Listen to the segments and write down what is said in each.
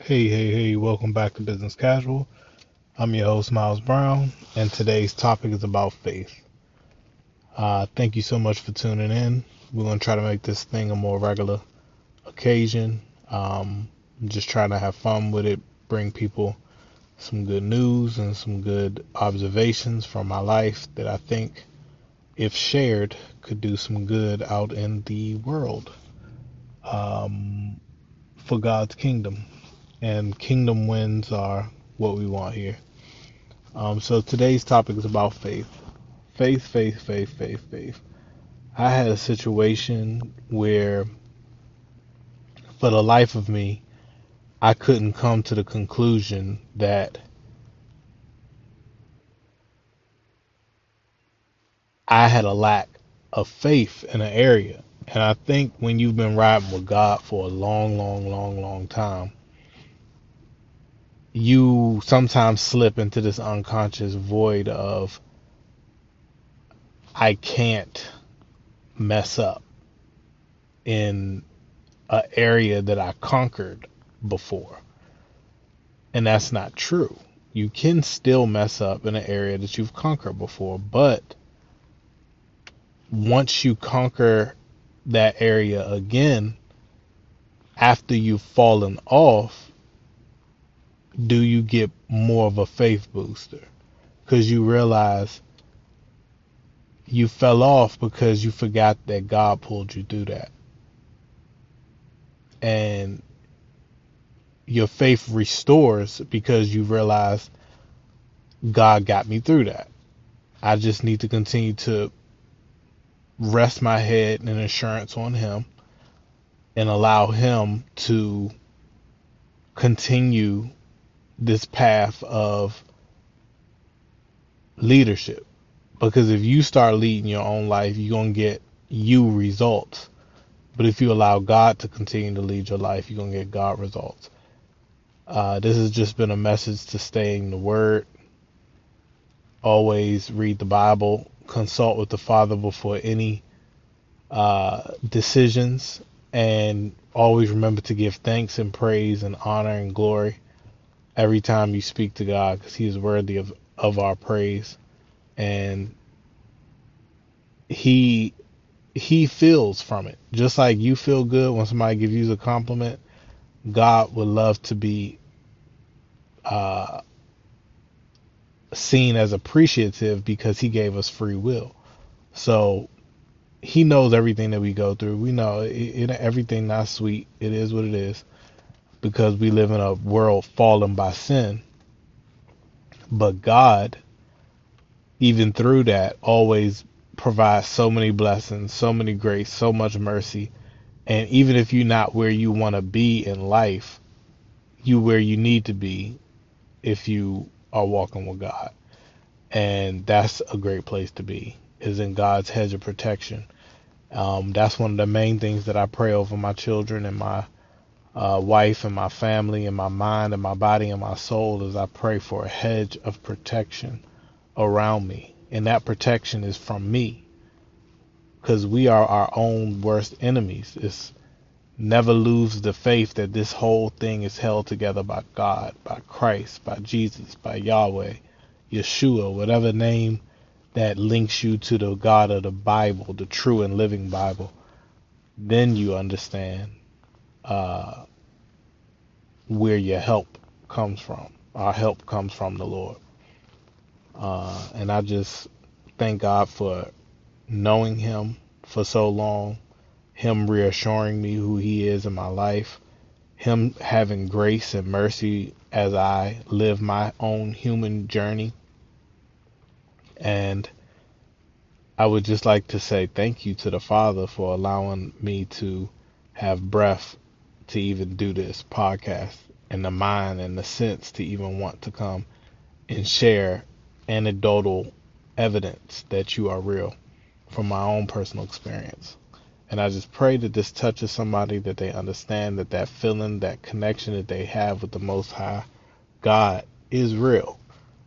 Hey, hey, hey, welcome back to Business Casual. I'm your host, Miles Brown, and today's topic is about faith. Uh, thank you so much for tuning in. We're going to try to make this thing a more regular occasion. Um, just trying to have fun with it, bring people some good news and some good observations from my life that I think, if shared, could do some good out in the world um, for God's kingdom. And kingdom wins are what we want here. Um, so today's topic is about faith. Faith, faith, faith, faith, faith. I had a situation where, for the life of me, I couldn't come to the conclusion that I had a lack of faith in an area. And I think when you've been riding with God for a long, long, long, long time, you sometimes slip into this unconscious void of, I can't mess up in an area that I conquered before. And that's not true. You can still mess up in an area that you've conquered before, but once you conquer that area again, after you've fallen off, do you get more of a faith booster? Because you realize you fell off because you forgot that God pulled you through that. And your faith restores because you realize God got me through that. I just need to continue to rest my head in assurance on Him and allow Him to continue this path of leadership. Because if you start leading your own life, you're going to get you results. But if you allow God to continue to lead your life, you're going to get God results. Uh, this has just been a message to stay in the Word. Always read the Bible. Consult with the Father before any uh, decisions. And always remember to give thanks and praise and honor and glory every time you speak to God because He is worthy of, of our praise. And He He feels from it. Just like you feel good when somebody gives you a compliment, God would love to be uh, seen as appreciative because He gave us free will. So He knows everything that we go through. We know it, it, everything not sweet. It is what it is because we live in a world fallen by sin. But God, even through that, always provides so many blessings, so many grace, so much mercy. And even if you're not where you want to be in life, you where you need to be if you are walking with God. And that's a great place to be, is in God's hedge of protection. Um, that's one of the main things that I pray over my children and my uh, wife and my family and my mind and my body and my soul as I pray for a hedge of protection around me. And that protection is from me because we are our own worst enemies. It's never lose the faith that this whole thing is held together by God, by Christ, by Jesus, by Yahweh, Yeshua, whatever name that links you to the God of the Bible, the true and living Bible. Then you understand uh, where your help comes from. Our help comes from the Lord. Uh, and I just thank God for knowing Him for so long, Him reassuring me who He is in my life, Him having grace and mercy as I live my own human journey. And I would just like to say thank you to the Father for allowing me to have breath to even do this podcast and the mind and the sense to even want to come and share anecdotal evidence that you are real from my own personal experience. And I just pray that this touches somebody that they understand that that feeling, that connection that they have with the Most High God is real.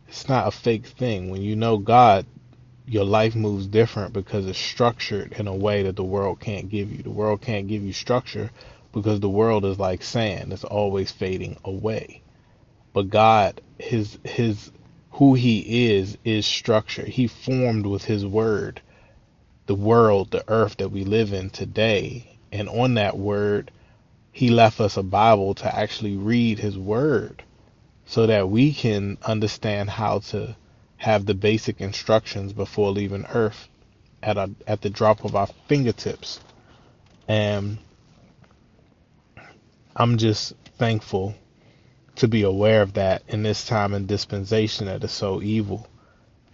It's not a fake thing. When you know God, your life moves different because it's structured in a way that the world can't give you. The world can't give you structure because the world is like sand, it's always fading away. But God, his his who he is is structure. He formed with his word the world, the earth that we live in today. And on that word, he left us a Bible to actually read his word so that we can understand how to have the basic instructions before leaving earth at a, at the drop of our fingertips. And I'm just thankful to be aware of that in this time and dispensation that is so evil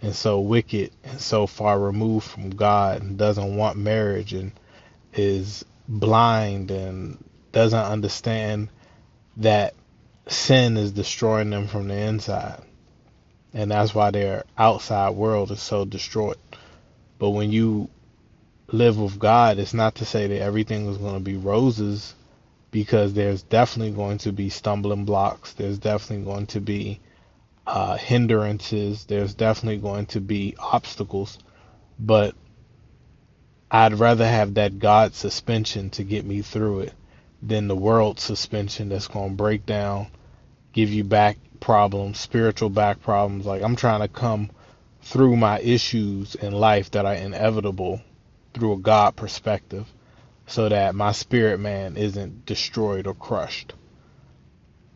and so wicked and so far removed from God and doesn't want marriage and is blind and doesn't understand that sin is destroying them from the inside. And that's why their outside world is so destroyed. But when you live with God, it's not to say that everything is going to be roses because there's definitely going to be stumbling blocks. There's definitely going to be uh, hindrances. There's definitely going to be obstacles. But I'd rather have that God suspension to get me through it than the world suspension that's going to break down, give you back problems, spiritual back problems. Like I'm trying to come through my issues in life that are inevitable through a God perspective so that my spirit man isn't destroyed or crushed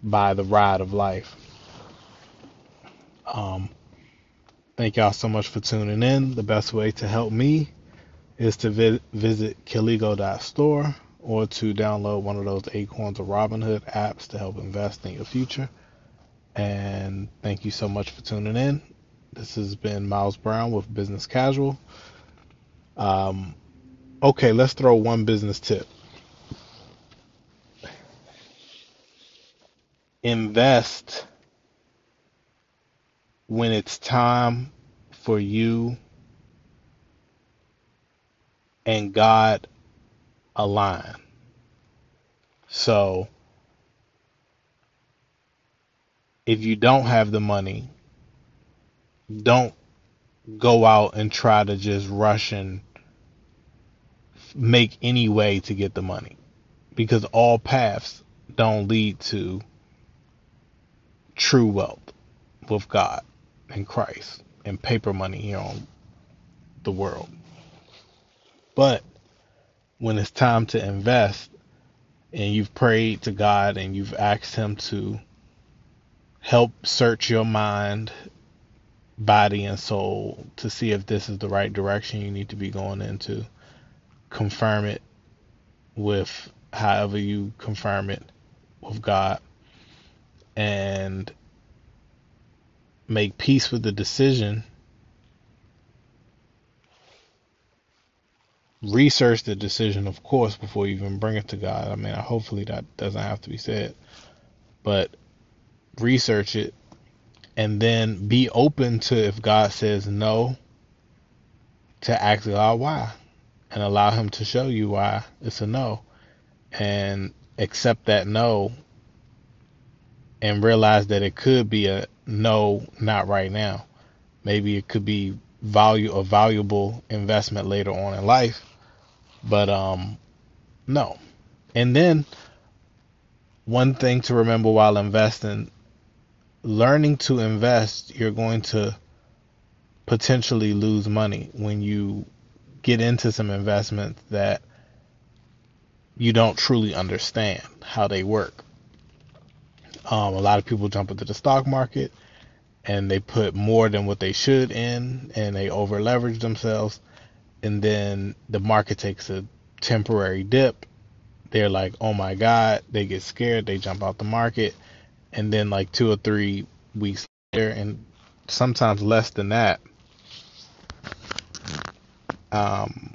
by the ride of life. Um, thank y'all so much for tuning in. The best way to help me is to vi- visit Kiligo.store or to download one of those Acorns or Robinhood apps to help invest in your future. And thank you so much for tuning in. This has been Miles Brown with Business Casual. Um, Okay, let's throw one business tip. Invest when it's time for you and God align. So, if you don't have the money, don't go out and try to just rush and make any way to get the money because all paths don't lead to true wealth with God and Christ and paper money here on the world. But when it's time to invest and you've prayed to God and you've asked Him to help search your mind, body, and soul to see if this is the right direction you need to be going into confirm it with however you confirm it with God and make peace with the decision. Research the decision, of course, before you even bring it to God. I mean, hopefully that doesn't have to be said, but research it and then be open to if God says no, to ask God why and allow him to show you why it's a no. And accept that no and realize that it could be a no not right now. Maybe it could be value a valuable investment later on in life but um no. And then one thing to remember while investing learning to invest you're going to potentially lose money when you get into some investments that you don't truly understand how they work. Um, a lot of people jump into the stock market and they put more than what they should in and they over leverage themselves. And then the market takes a temporary dip. They're like, oh my God, they get scared, they jump out the market. And then, like two or three weeks later, and sometimes less than that, um,